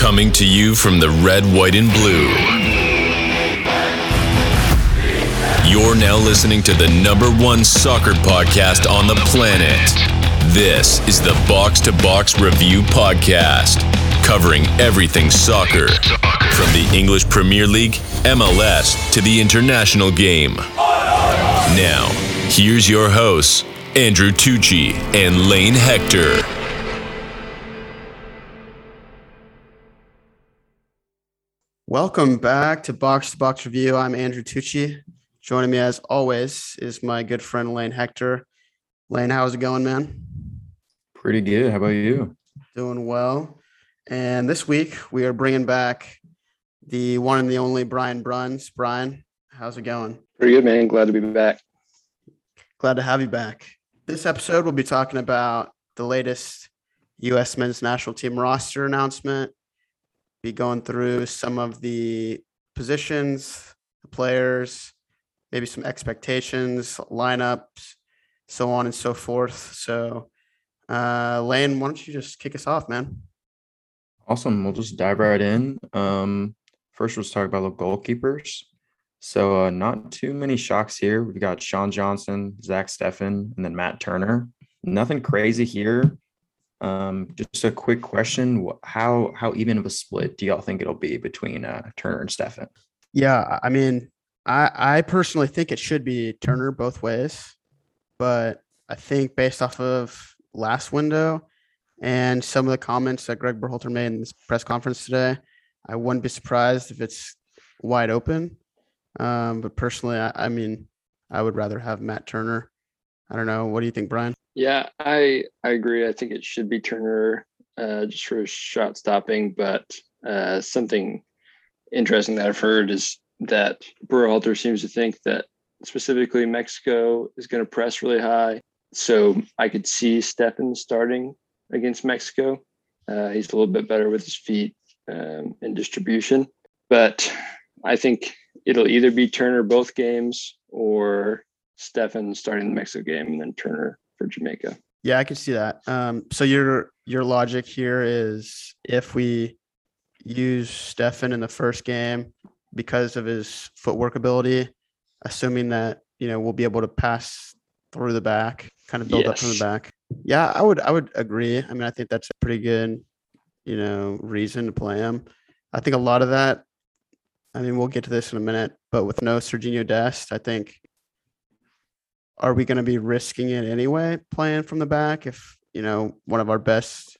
Coming to you from the red, white, and blue. You're now listening to the number one soccer podcast on the planet. This is the Box to Box Review Podcast, covering everything soccer from the English Premier League, MLS, to the international game. Now, here's your hosts, Andrew Tucci and Lane Hector. Welcome back to Box to Box Review. I'm Andrew Tucci. Joining me as always is my good friend Lane Hector. Lane, how's it going, man? Pretty good. How about you? Doing well. And this week we are bringing back the one and the only Brian Bruns. Brian, how's it going? Pretty good, man. Glad to be back. Glad to have you back. This episode we'll be talking about the latest U.S. men's national team roster announcement. Be going through some of the positions, the players, maybe some expectations, lineups, so on and so forth. So, uh, Lane, why don't you just kick us off, man? Awesome. We'll just dive right in. Um, first, let's talk about the goalkeepers. So, uh, not too many shocks here. We've got Sean Johnson, Zach Steffen, and then Matt Turner. Nothing crazy here. Um, just a quick question: How how even of a split do y'all think it'll be between uh, Turner and Steffen? Yeah, I mean, I I personally think it should be Turner both ways, but I think based off of last window and some of the comments that Greg Berhalter made in this press conference today, I wouldn't be surprised if it's wide open. Um, but personally, I, I mean, I would rather have Matt Turner. I don't know. What do you think, Brian? Yeah, I I agree. I think it should be Turner uh, just for shot stopping. But uh, something interesting that I've heard is that Berhalter seems to think that specifically Mexico is going to press really high. So I could see Steffen starting against Mexico. Uh, he's a little bit better with his feet um, and distribution. But I think it'll either be Turner both games or Steffen starting the Mexico game and then Turner for Jamaica. Yeah, I can see that. Um, so your your logic here is if we use Steffen in the first game because of his footwork ability, assuming that you know we'll be able to pass through the back, kind of build yes. up from the back. Yeah, I would I would agree. I mean, I think that's a pretty good, you know, reason to play him. I think a lot of that. I mean, we'll get to this in a minute, but with no Serginho Dest, I think are we going to be risking it anyway? Playing from the back if you know one of our best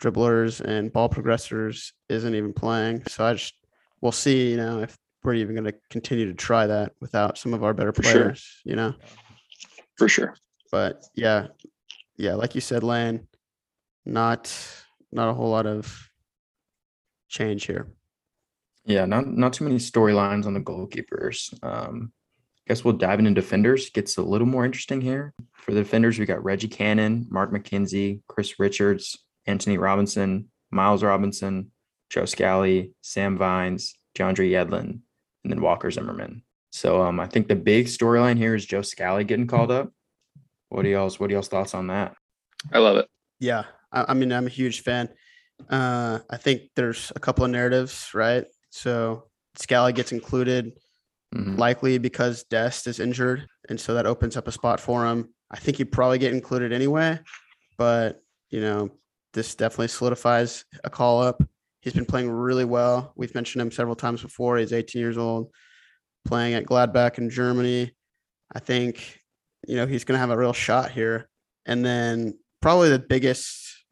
dribblers and ball progressors isn't even playing. So i just we'll see you know if we're even going to continue to try that without some of our better players sure. you know? For sure. But yeah yeah like you said lane not not a whole lot of change here. Yeah not not too many storylines on the goalkeepers. Um guess we'll dive into defenders. Gets a little more interesting here. For the defenders, we got Reggie Cannon, Mark McKenzie, Chris Richards, Anthony Robinson, Miles Robinson, Joe Scally, Sam Vines, DeAndre Yedlin, and then Walker Zimmerman. So um, I think the big storyline here is Joe Scally getting called up. What are y'all's what are y'all's thoughts on that? I love it. Yeah. I, I mean, I'm a huge fan. Uh, I think there's a couple of narratives, right? So Scally gets included mm-hmm. likely because Dest is injured. And so that opens up a spot for him. I think he'd probably get included anyway, but you know, this definitely solidifies a call up. He's been playing really well. We've mentioned him several times before. He's 18 years old, playing at Gladbach in Germany. I think, you know, he's going to have a real shot here. And then probably the biggest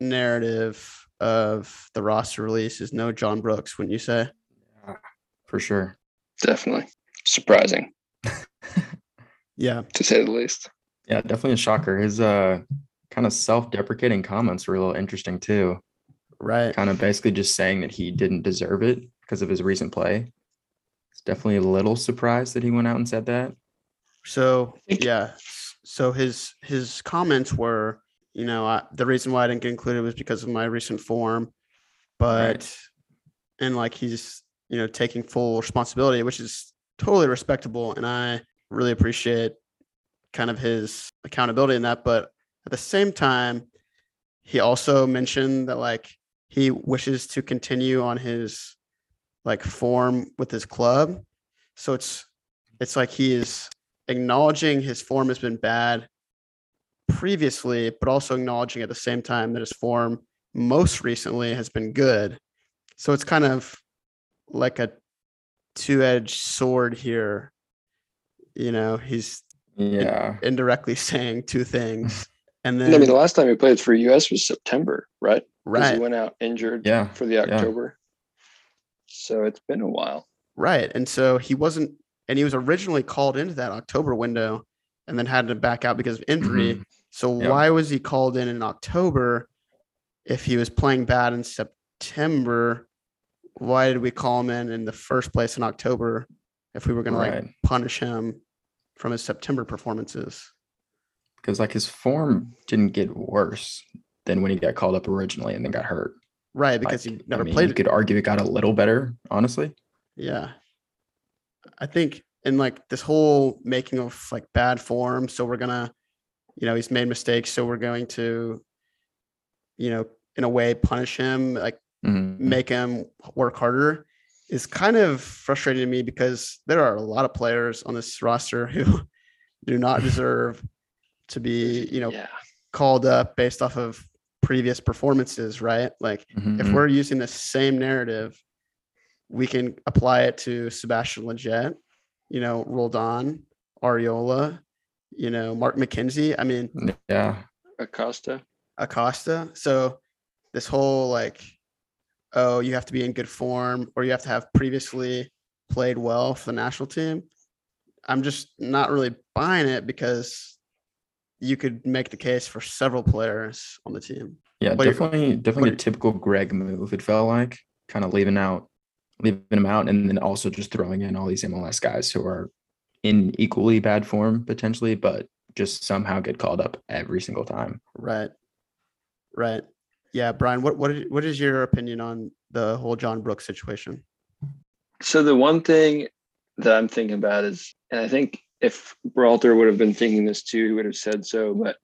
narrative of the roster release is no John Brooks, wouldn't you say? For sure. Definitely. Surprising. yeah. To say the least. Yeah, definitely a shocker. His uh kind of self-deprecating comments were a little interesting too. Right. Kind of basically just saying that he didn't deserve it because of his recent play. It's definitely a little surprised that he went out and said that. So yeah. So his his comments were, you know, I, the reason why I didn't get included was because of my recent form, but right. and like he's you know, taking full responsibility, which is totally respectable. And I really appreciate kind of his accountability in that. But at the same time, he also mentioned that like he wishes to continue on his like form with his club. So it's it's like he is acknowledging his form has been bad previously, but also acknowledging at the same time that his form most recently has been good. So it's kind of like a two-edged sword here. You know, he's Yeah. indirectly saying two things. And then I mean, the last time he played for US was September, right? right, He went out injured Yeah. for the October. So it's been a while. right. And so he wasn't and he was originally called into that October window and then had to back out because of injury. Mhm. So Yeah. why was he called in in October if he was playing bad in September? Why did we call him in in the first place in October if we were going to like punish him from his September performances? Because like his form didn't get worse than when he got called up originally and then got hurt. Right, because Like, he never I mean, played. You could argue it got a little better, honestly. Yeah. I think in like this whole making of like bad form, so we're gonna, you know, he's made mistakes, so we're going to, you know, in a way punish him, like Mhm. make him work harder is kind of frustrating to me because there are a lot of players on this roster who do not deserve to be, you know, yeah. called up based off of previous performances, right? Like if Mhm. we're using the same narrative, we can apply it to Sebastian Lletget, you know, Roldan, Arriola, you know, Mark McKenzie. I mean, Yeah. Acosta. Acosta. So this whole like, oh, you have to be in good form or you have to have previously played well for the national team. I'm just not really buying it because you could make the case for several players on the team. Yeah, What definitely, definitely a typical Greg move. It felt like kind of leaving out, leaving him out, and then also just throwing in all these MLS guys who are in equally bad form potentially, but just somehow get called up every single time. Right. Right. Yeah, Brian, what what is, what is your opinion on the whole John Brooks situation? So the one thing that I'm thinking about is, and I think if Berhalter would have been thinking this too, he would have said so. But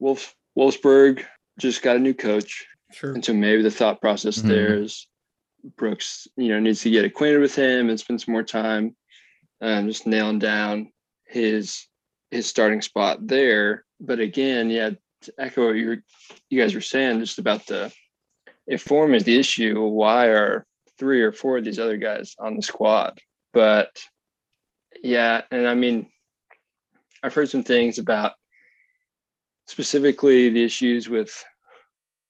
Wolf Wolfsburg just got a new coach, Sure. and so maybe the thought process Mhm. there is Brooks, you know, needs to get acquainted with him and spend some more time, um, just nailing down his his starting spot there. But again, yeah, to echo what you you guys were saying, just about the if form is the issue, why are three or four of these other guys on the squad? But yeah, and I mean, I've heard some things about specifically the issues with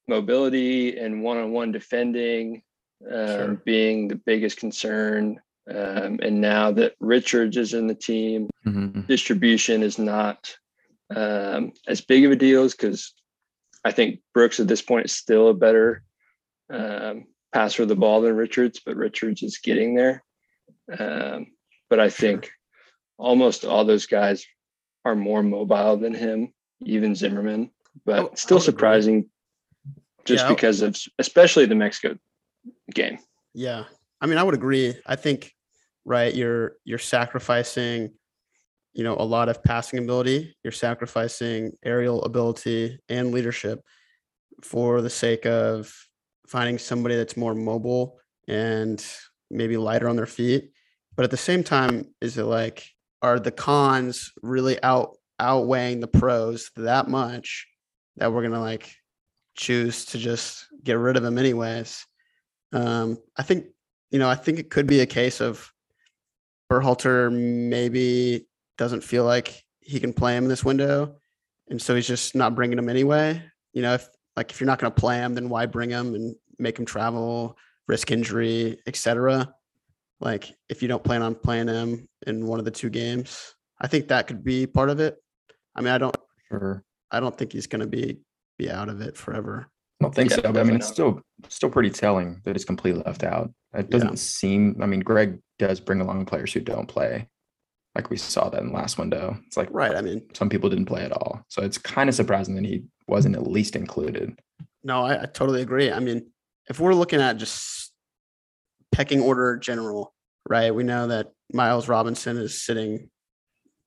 mobility and one-on-one defending um, Sure. being the biggest concern. Um, and now that Richards is in the team, Mhm. distribution is not um, as big of a deal because I think Brooks at this point is still a better um, passer of the ball than Richards, but Richards is getting there. Um, but I think almost all those guys are more mobile than him, even Zimmerman, but Oh, still surprising just Yeah, because of especially the Mexico game. Yeah. I mean, I would agree. I think right, you're you're sacrificing you know a lot of passing ability, you're sacrificing aerial ability and leadership for the sake of finding somebody that's more mobile and maybe lighter on their feet. But at the same time, is it like are the cons really out outweighing the pros that much that we're gonna like choose to just get rid of them anyways? Um, I think you know, I think it could be a case of Berhalter maybe doesn't feel like he can play him in this window, and so he's just not bringing him anyway. You know, if like if you're not going to play him, then why bring him and make him travel, risk injury, etc. Like if you don't plan on playing him in one of the two games, I think that could be part of it. I mean, I don't, Sure. I don't think he's going to be be out of it forever. I don't think Yeah, so, but I mean, it's still still pretty telling that it's completely left out. It doesn't seem. I mean, Greg does bring along players who don't play, like we saw that in the last window. It's like Right. I mean, some people didn't play at all, so it's kind of surprising that he wasn't at least included. No, I, I totally agree. I mean, if we're looking at just pecking order general, right? We know that Miles Robinson is sitting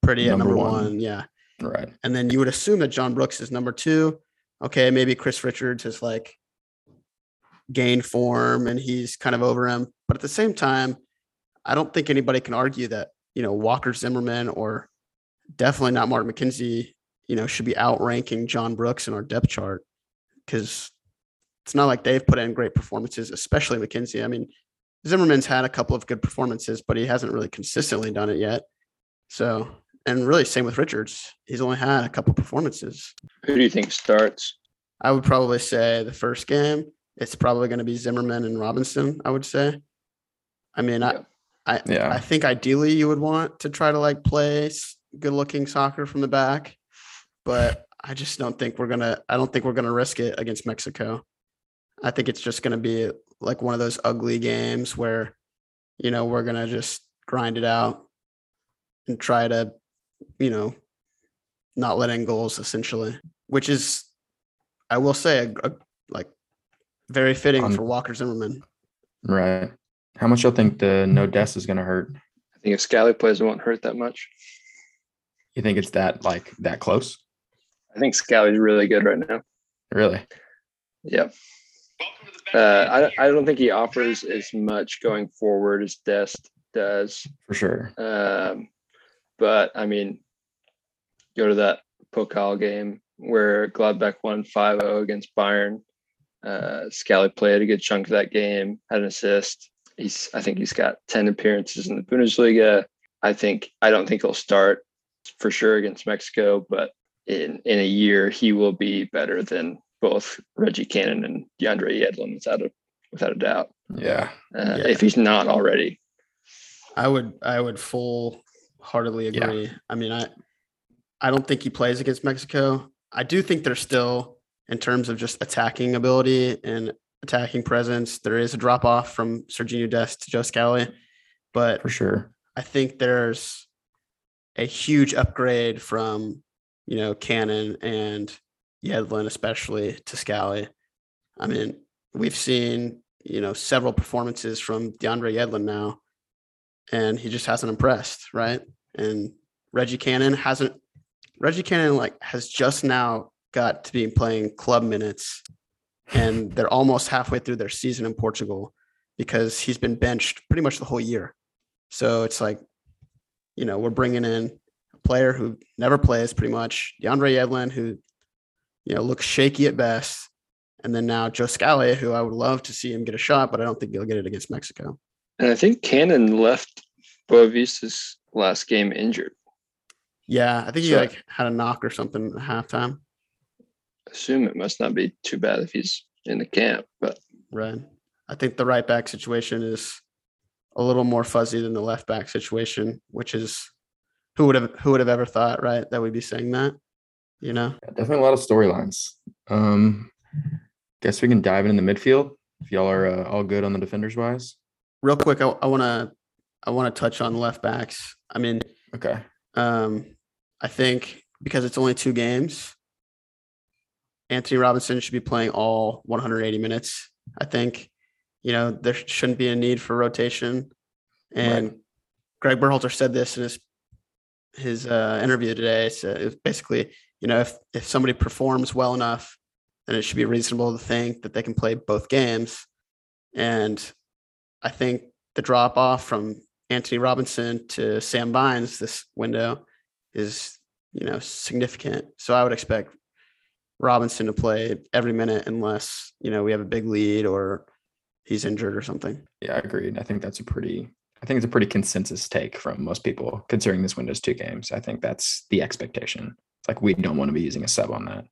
pretty at Number number one. one. Yeah. Right. And then you would assume that John Brooks is number two. Okay, maybe Chris Richards is like gained form and he's kind of over him. But at the same time, I don't think anybody can argue that, you know, Walker Zimmerman or definitely not Mark McKenzie, you know, should be outranking John Brooks in our depth chart because it's not like they've put in great performances, especially McKenzie. I mean, Zimmerman's had a couple of good performances, but he hasn't really consistently done it yet. So, and really, same with Richards. He's only had a couple performances. Who do you think starts? I would probably say the first game, it's probably going to be Zimmerman and Robinson. I would say. I mean, Yeah. I, Yeah. I think ideally you would want to try to like play good looking soccer from the back, but I just don't think we're gonna. I don't think we're gonna risk it against Mexico. I think it's just gonna be like one of those ugly games where, you know, we're gonna just grind it out and try to, you know, not let in goals essentially, which is, I will say, a, a- like very fitting On- for Walker Zimmerman. Right. How much y'all think the no Dest is going to hurt? I think if Scally plays, it won't hurt that much. You think it's that like that close? I think Scally's really good right now. Really? Yep. Uh, I, I don't think he offers as much going forward as Dest does. For sure. Um, but I mean, go to that Pokal game where Gladbach won 5 0 against Bayern. Uh, Scally played a good chunk of that game, had an assist. He's, I think he's got 10 appearances in the Bundesliga. I think, I don't think he'll start for sure against Mexico, but in, in a year, he will be better than both Reggie Cannon and DeAndre Yedlin without a, without a doubt. Yeah. Uh, Yeah. If he's not already, I would I would full heartedly Yeah. agree. I mean, I I don't think he plays against Mexico. I do think they're still in terms of just attacking ability and attacking presence, there is a drop off from Serginho Dest to Joe Scally. But For sure. I think there's a huge upgrade from, you know, Cannon and Yedlin, especially to Scally. I mean, we've seen, you know, several performances from DeAndre Yedlin now, and he just hasn't impressed, right? And Reggie Cannon hasn't Reggie Cannon like has just now got to be playing club minutes and they're almost halfway through their season in Portugal because he's been benched pretty much the whole year. So it's like, you know, we're bringing in a player who never plays pretty much, DeAndre Yedlin, who, you know, looks shaky at best. And then now Joe Scally, who I would love to see him get a shot, but I don't think he'll get it against Mexico. And I think Cannon left Boavista's last game injured. Yeah, I think he So- like had a knock or something at halftime. Assume it must not be too bad if he's in the camp, but Right. I think the right back situation is a little more fuzzy than the left back situation, which is who would have who would have ever thought, right, that we'd be saying that, you know? Yeah, definitely a lot of storylines. Um, guess we can dive in the midfield if y'all are uh, all good on the defenders wise. Real quick, I, I want to I want to touch on left backs. I mean, Okay. um, I think because it's only two games, Anthony Robinson should be playing all 180 minutes. I think, you know, there shouldn't be a need for rotation. And Greg Berhalter said this in his his uh, interview today. So it was basically, you know, if if somebody performs well enough, then it should be reasonable to think that they can play both games. And I think the drop off from Anthony Robinson to Sam Vines this window is, you know, significant. So I would expect Robinson to play every minute unless, you know, we have a big lead or he's injured or something. Yeah, I agreed. I think that's a pretty I think it's a pretty consensus take from most people considering this window's two games. I think that's the expectation. It's like we don't want to be using a sub on that.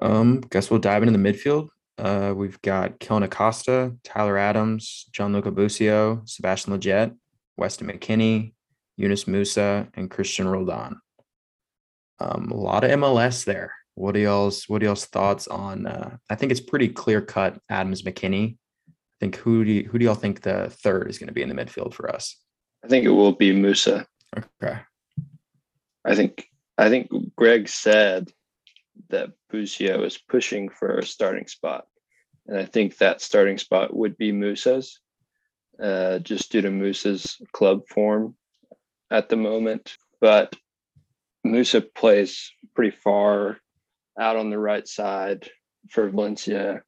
Um, guess we'll dive into the midfield. Uh, we've got Kellyn Acosta, Tyler Adams, Gianluca Busio, Sebastian Lletget, Weston McKennie, Yunus Musah, and Cristian Roldan. Um, a lot of MLS there. What are y'all's what are y'all's thoughts on uh, I think it's pretty clear cut Adams McKennie I think who do you, who do y'all think the third is going to be in the midfield for us? I think it will be Musah. Okay. I think I think Greg said that Busio is pushing for a starting spot, and I think that starting spot would be Musah's, uh, just due to Musah's club form at the moment. But Musah plays pretty far out on the right side for Valencia,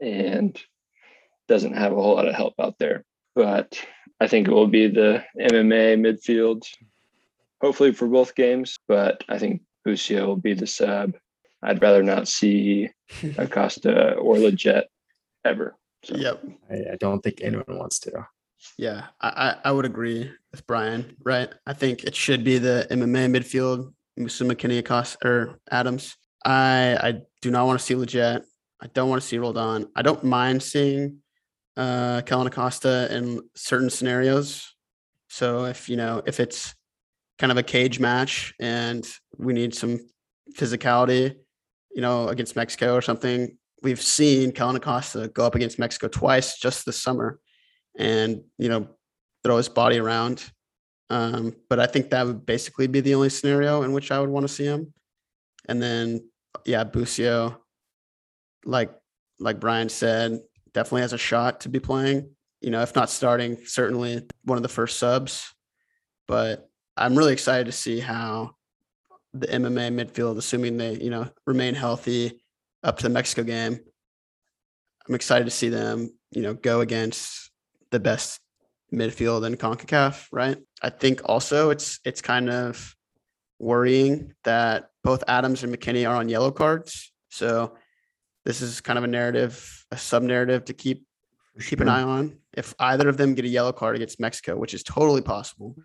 and doesn't have a whole lot of help out there. But I think it will be the MMA midfield, hopefully for both games. But I think Busio will be the sub. I'd rather not see Acosta or Lletget ever. So. Yep. I, I don't think anyone wants to. Yeah, I, I I would agree with Brian. Right. I think it should be the MMA midfield, Musah McKennie, Acosta, or Adams. I I do not want to see Lletget. I don't want to see Roldan. I don't mind seeing uh Kellyn Acosta in certain scenarios. So if you know if it's kind of a cage match and we need some physicality, you know, against Mexico or something, we've seen Kellyn Acosta go up against Mexico twice just this summer and, you know, throw his body around. Um, but I think that would basically be the only scenario in which I would want to see him. And then, yeah, Busio, like like Brian said, definitely has a shot to be playing. You know, if not starting, certainly one of the first subs. But I'm really excited to see how the MMA midfield, assuming they, you know, remain healthy up to the Mexico game. I'm excited to see them, you know, go against the best midfield in CONCACAF, right? I think also it's it's kind of worrying that both Adams and McKennie are on yellow cards. So this is kind of a narrative, a sub narrative to keep keep an eye on. If either of them get a yellow card against Mexico, which is totally possible,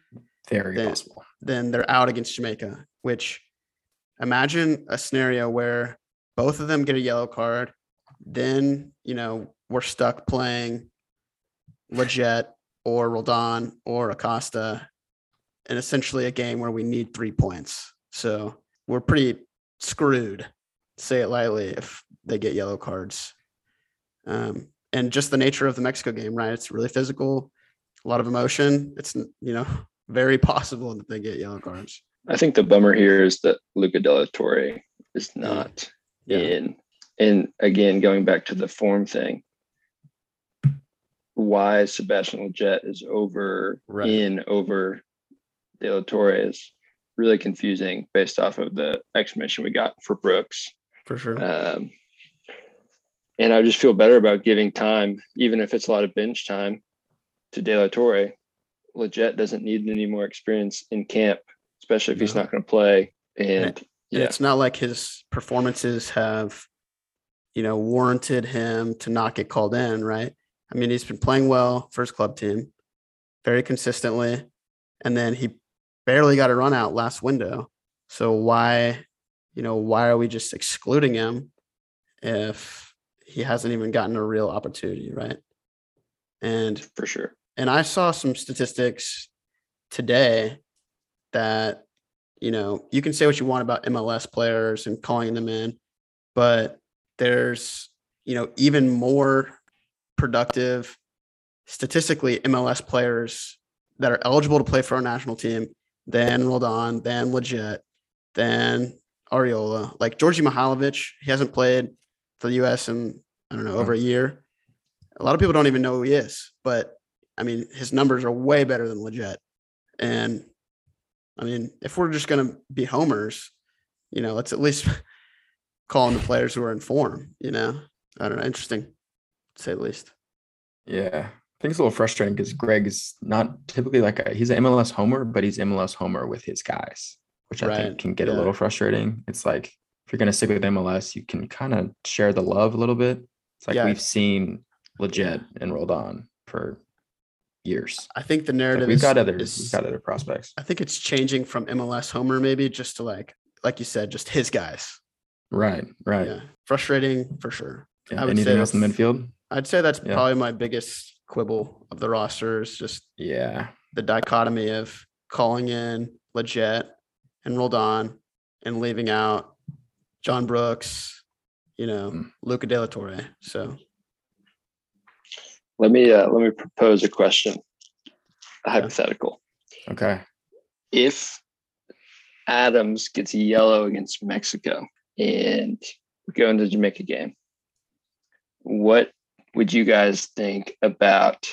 Very then, possible. then they're out against Jamaica. Which imagine a scenario where both of them get a yellow card, then you know we're stuck playing Lletget or Roldan or Acosta in essentially a game where we need three points. So we're pretty screwed, say it lightly, if they get yellow cards. Um, and just the nature of the Mexico game, right? It's really physical, a lot of emotion. It's you know very possible that they get yellow cards. I think the bummer here is that Luca de la Torre is not Yeah. in. And again, going back to the form thing, why Sebastian Lletget is over Right. in over de la Torre is really confusing based off of the explanation we got for Brooks. For sure. Um, and I just feel better about giving time, even if it's a lot of bench time, to De La Torre. Lletget doesn't need any more experience in camp, especially if he's not going to play. And And yeah, it's not like his performances have, you know, warranted him to not get called in, right? I mean, he's been playing well for his club team very consistently. And then he barely got a run out last window. So why, you know, why are we just excluding him if he hasn't even gotten a real opportunity, right? And for sure. and I saw some statistics today that you know you can say what you want about MLS players and calling them in, but there's you know even more productive statistically MLS players that are eligible to play for our national team than Roldan, than Lletget, than Arriola. Like Djordje Mihailovic, he hasn't played for the US in I don't know over a mm. year. A lot of people don't even know who he is, but I mean, his numbers are way better than Lletget. And I mean, if we're just going to be homers, you know, let's at least call on the players who are in form, you know? I don't know. Interesting, to say the least. Yeah. I think it's a little frustrating because Greg is not typically like a, he's an MLS homer, but he's MLS homer with his guys, which I Right, think can get a little frustrating. It's like if you're gonna stick with MLS, you can kind of share the love a little bit. It's like Yeah. we've seen Lletget and Roldan for years. I think the It's like narrative we've is, got other is- we've got other prospects. I think it's changing from MLS homer maybe just to like, like you said, just his guys. Right, right. Yeah. Frustrating for sure. Yeah, I would say Anything else in the midfield? I'd say that's Yeah. probably my biggest quibble of the roster is just Yeah. the dichotomy of calling in Lletget and Roldan and leaving out John Brooks, you know, Mm. Luca De La Torre. So Let me uh, let me propose a question, a hypothetical. Okay. If Adams gets a yellow against Mexico and we go into Jamaica game, what would you guys think about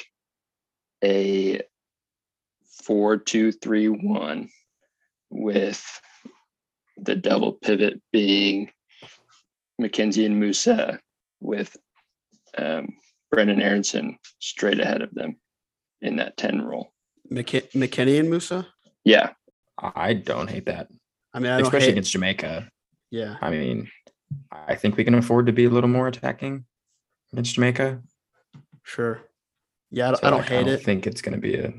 a four two three one with the double pivot being McKenzie and Musah with um, Brenden Aaronson straight ahead of them in that 10 role. McK- McKennie and Musah. Yeah. I don't hate that, I mean, I don't especially hate, against Jamaica. yeah, I mean, I think we can afford to be a little more attacking against Jamaica. sure. Yeah, I don't, So, I don't like, hate I don't it. think it's going to be a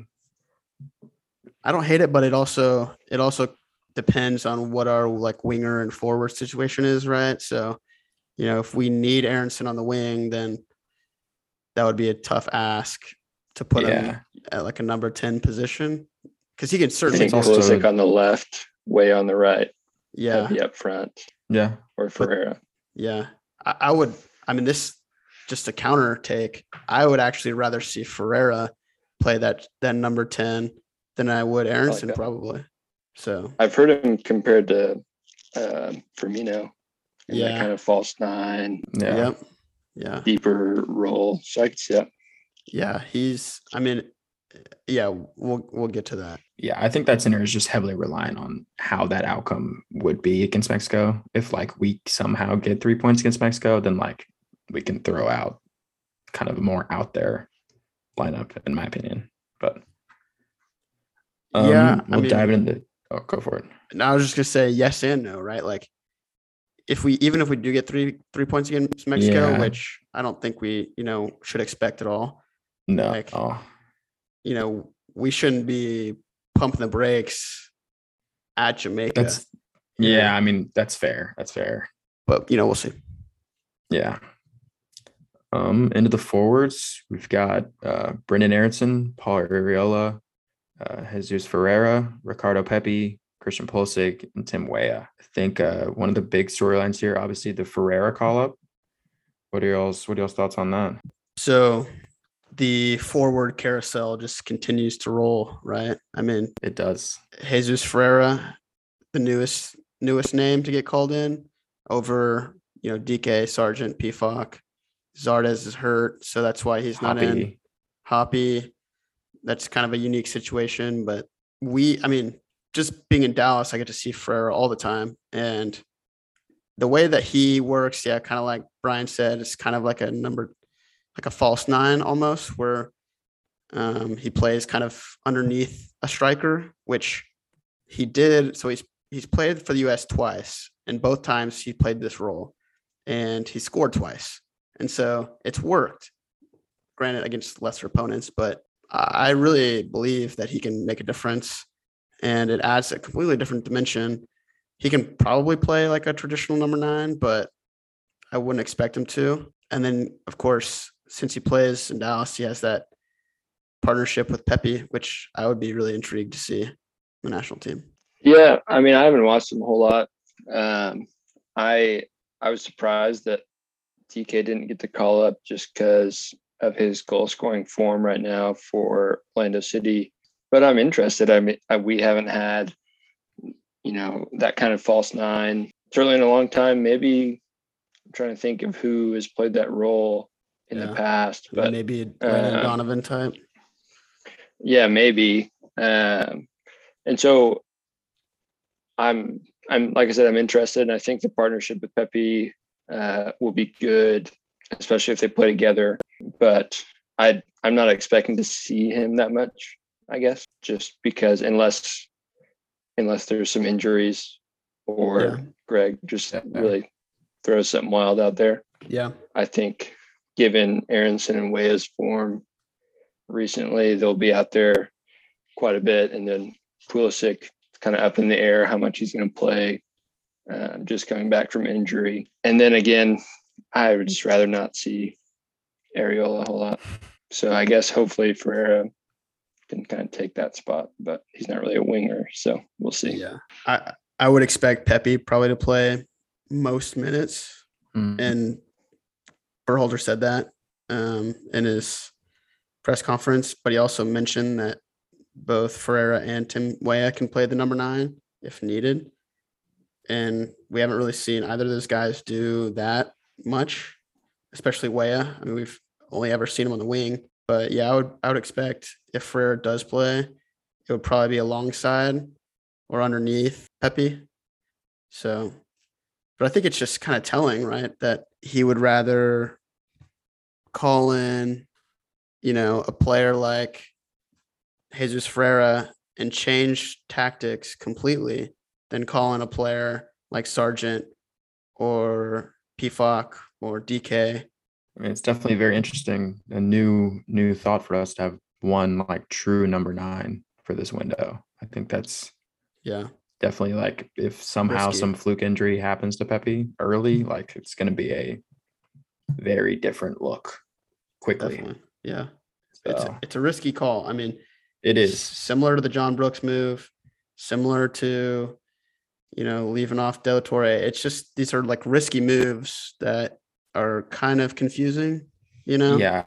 I don't hate it, but it also it also depends on what our like winger and forward situation is, right? So, you know, if we need Aaronson on the wing, then that would be a tough ask to put him at like a number 10 position because he can I certainly think also- Pulisic on the left, Weah on the right, yeah heavy up front, Yeah. or Ferreira. yeah I, I would i mean this just a counter take i would actually rather see ferreira play that that number 10 than i would Aaronson that. probably so I've heard him compared to uh, Firmino in that Yeah. kind of false nine, Yeah. yep yeah deeper role. So I could see that. yeah he's i mean yeah we'll we'll get to that Yeah, I think that center is just heavily reliant on how that outcome would be against Mexico. If like we somehow get three points against Mexico, then like we can throw out kind of a more out there lineup, in my opinion. But um, Yeah, I we'll mean- dive into. Oh, go for it. Now i was just gonna say yes and no right like if we even if we do get three three points against mexico Yeah. which i don't think we you know should expect at all No, Like- oh, you know, we shouldn't be pumping the brakes at Jamaica. that's yeah. I mean, that's fair. That's fair. but you know, we'll see. Yeah. Um, into the forwards, we've got uh, Brenden Aaronson, Paul Arriola, uh, Jesus Ferreira, Ricardo Pepi, Christian Pulisic, and Tim Weah. I think uh, one of the big storylines here, obviously, the Ferreira call up. What are y'all's What are y'all's thoughts on that? So the forward carousel just continues to roll, right? I mean, It does. Jesus Ferreira, the newest newest name to get called in over, you know, Dike Sargent Pefok. Zardes is hurt, so that's why he's not in. Hoppe. Hoppe. That's kind of a unique situation, but we, I mean, just being in Dallas, I get to see Ferreira all the time. And the way that he works, yeah, kind of like Brian said, it's kind of like a number, like a false nine almost, where um, he plays kind of underneath a striker, which he did. So he's he's played for the U.S. twice, and both times he played this role, and he scored twice, and so it's worked. Granted, against lesser opponents, but I really believe that he can make a difference, and it adds a completely different dimension. He can probably play like a traditional number nine, but I wouldn't expect him to. And then, of course, since he plays in Dallas, he has that partnership with Pepi, which I would be really intrigued to see the national team. Yeah, I mean, I haven't watched him a whole lot. Um, I I was surprised that Dike didn't get the call up just because of his goal scoring form right now for Orlando City. But I'm interested. I mean, I, we haven't had, you know, that kind of false nine certainly in a long time. Maybe I'm trying to think of who has played that role in Yeah. the past, but maybe a uh, Donovan type. yeah, maybe. Um, and so I'm I'm like I said, I'm interested, and I think the partnership with Pepi uh, will be good, especially if they play together. But I I'm not expecting to see him that much. I guess just because unless unless there's some injuries or Yeah. Greg just really throws something wild out there. Yeah. I think given Aaronson and Weah's form recently, they'll be out there quite a bit. And then Pulisic kind of up in the air how much he's going to play, uh, just coming back from injury. And then again, I would just rather not see Arriola a whole lot. So I guess hopefully Ferreira can kind of take that spot, but he's not really a winger. So we'll see. Yeah. I I would expect Pepi probably to play most minutes Mm. and Berhalter said that um, in his press conference, but he also mentioned that both Ferreira and Tim Weah can play the number nine if needed. And we haven't really seen either of those guys do that much, especially Weah. I mean, we've only ever seen him on the wing. But yeah, I would I would expect if Ferreira does play, it would probably be alongside or underneath Pepi. So but I think it's just kind of telling, right? That he would rather call in, you know, a player like Jesus Ferreira and change tactics completely than call in a player like Sargent or Pefok or Dike. I mean, it's definitely very interesting. A new new thought for us to have one like true number nine for this window. I think that's Yeah. definitely like if somehow Risky. some fluke injury happens to Pepi early, like it's going to be a very different look quickly. Definitely. Yeah. It's So, it's a risky call. I mean, it is similar to the John Brooks move, similar to you know leaving off Del Torre. It's just these are like risky moves that are kind of confusing. You know. Yeah,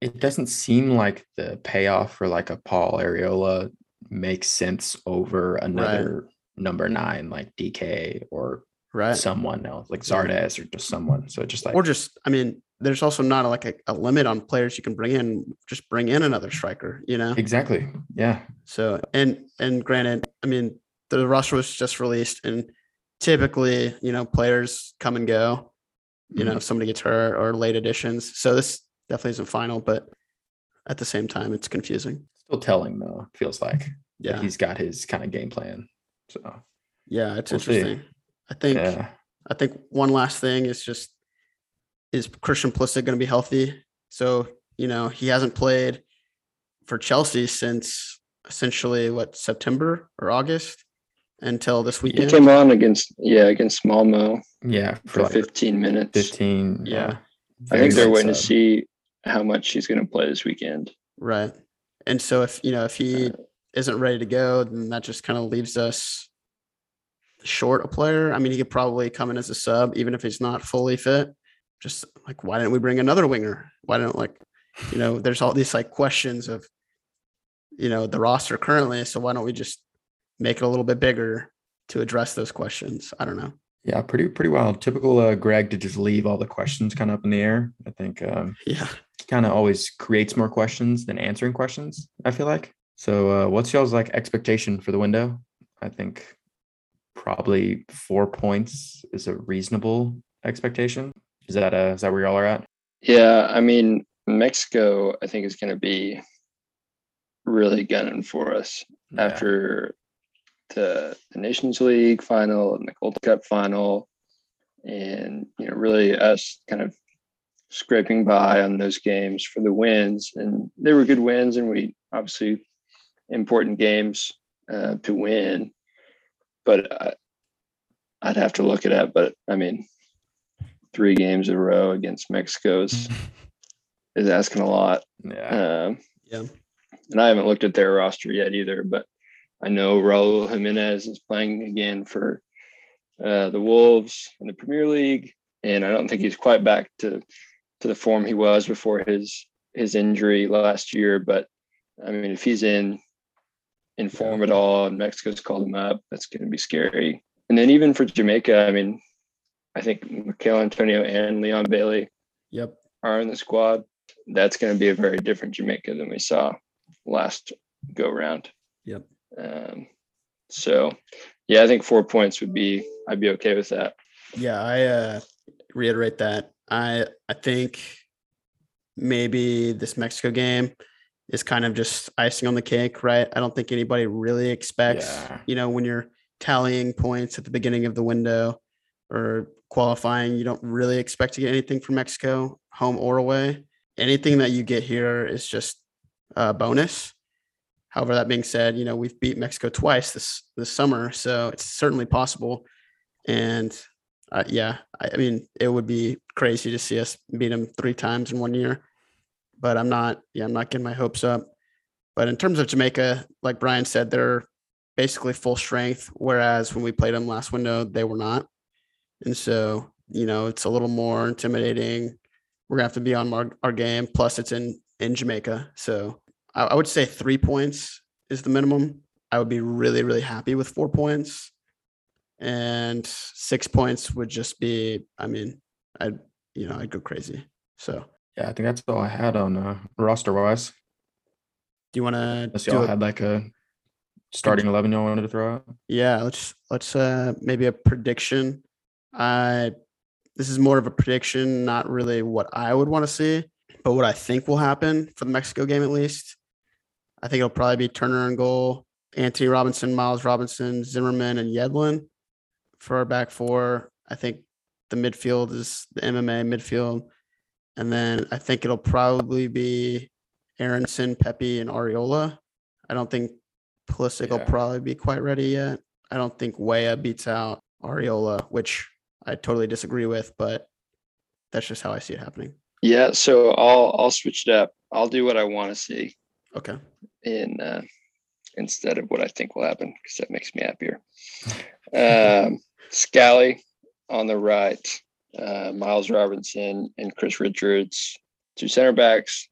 it doesn't seem like the payoff for like a Paul Arriola makes sense over another number nine like Dike or Right. someone else like. Zardes or just someone. So just like or just I mean, there's also not like a, a limit on players you can bring in. Just bring in another striker. You know. exactly. Yeah. So and and granted, I mean the roster was just released, and typically, you know, players come and go. You know, mm-hmm. if somebody gets hurt or late additions. So this definitely isn't final, but at the same time, it's confusing. Still telling though, feels like. Yeah, He's got his kind of game plan. So yeah, it's We'll see. interesting. I think yeah. I think one last thing is just is Christian Pulisic going to be healthy? So you know he hasn't played for Chelsea since essentially what September or August until this weekend. He weekend. came on against yeah against Malmo Yeah. For for like 15 minutes. 15. Yeah. Yeah. I think they're good waiting to see how much he's going to play this weekend. Right. And so if you know if he uh, isn't ready to go, then that just kind of leaves us short a player. I mean, he could probably come in as a sub, even if he's not fully fit. Just like why didn't we bring another winger? Why don't like, you know, there's all these like questions of, you know, the roster currently. So why don't we just make it a little bit bigger to address those questions? I don't know. Yeah, pretty pretty wild. Typical uh, Greg to just leave all the questions kind of up in the air. I think um, Yeah. kind of always creates more questions than answering questions. I feel like. So, uh, what's y'all's like expectation for the window? I think probably four points is a reasonable expectation. Is that uh, is that where y'all are at? Yeah, I mean Mexico, I think is going to be really gunning for us Yeah. after the, the Nations League final and the Gold Cup final, and you know, really us kind of scraping by on those games for the wins, and they were good wins, and we obviously important games uh, to win, but I, I'd have to look it up. But I mean, three games in a row against Mexico is is asking a lot. yeah. Um, Yeah. and I haven't looked at their roster yet either, but I know Raul Jimenez is playing again for uh, the Wolves in the Premier League, and I don't think he's quite back to to the form he was before his his injury last year. But I mean, if he's in in form at all, and Mexico's called him up, that's going to be scary. And then even for Jamaica, I mean, I think Michael Antonio and Leon Bailey Yep. are in the squad, that's going to be a very different Jamaica than we saw last go round. Yep. Um, so, yeah, I think four points would be, I'd be okay with that. Yeah, I uh, reiterate that. I I think maybe this Mexico game is kind of just icing on the cake, right? I don't think anybody really expects, Yeah. you know, when you're tallying points at the beginning of the window or qualifying, you don't really expect to get anything from Mexico, home or away. Anything that you get here is just a bonus. However, that being said, you know, we've beat Mexico twice this this summer, so it's certainly possible. And uh, yeah, I, I mean, it would be crazy to see us beat them three times in one year. But I'm not, yeah, I'm not getting my hopes up. But in terms of Jamaica, like Brian said, they're basically full strength, whereas when we played them last window, they were not. And so, you know, it's a little more intimidating. We're gonna have to be on our, our game. Plus, it's in in Jamaica, so I, I would say three points is the minimum. I would be really, really happy with four points and six points would just be i mean i'd you know i'd go crazy so Yeah, I think that's all I had on uh, roster wise. do you want to Unless y'all had like a starting eleven y'all wanted to throw out. yeah let's let's uh maybe a prediction i this is more of a prediction not really what i would want to see But what I think will happen for the Mexico game, at least, I think it'll probably be Turner and goal, Antonee Robinson, Miles Robinson, Zimmerman, and Yedlin for our back four. I think the midfield is the MMA midfield. And then I think it'll probably be Aaronson, Pepi, and Arriola. I don't think Pulisic will probably be quite ready yet. I don't think Weah beats out Arriola, which I totally disagree with, but that's just how I see it happening. Yeah, so I'll I'll switch it up. I'll do what I want to see Okay. in uh, instead of what I think will happen because that makes me happier. Um, Scally on the right, uh, Miles Robinson and Chris Richards, two center backs,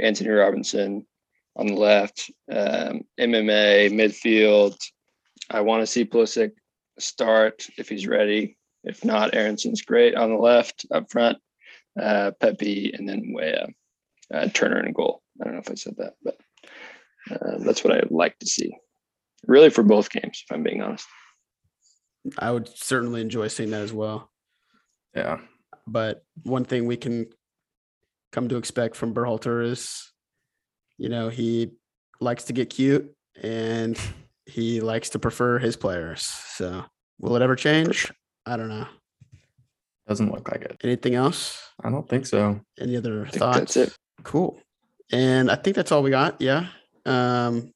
Antonee Robinson on the left, um, MMA midfield. I want to see Pulisic start if he's ready. If not, Aaronson's great on the left up front. Uh, Pepi and then Weah, uh, Turner in goal. I don't know if I said that, but uh, that's what I'd like to see. Really, for both games, if I'm being honest. I would certainly enjoy seeing that as well. Yeah. But one thing we can come to expect from Berhalter is, you know, he likes to get cute and he likes to prefer his players. So will it ever change? I don't know. Doesn't look like it. Anything else? I don't think so. Any other I think thoughts? that's it. Cool. And I think that's all we got. Yeah. Um,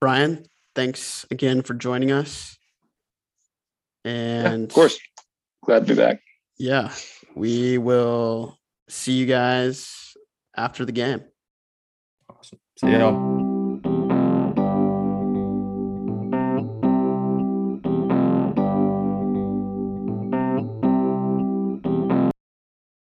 Brian, thanks again for joining us. Yeah, And of course, glad to be back. yeah, we will see you guys after the game. Awesome. See y'all.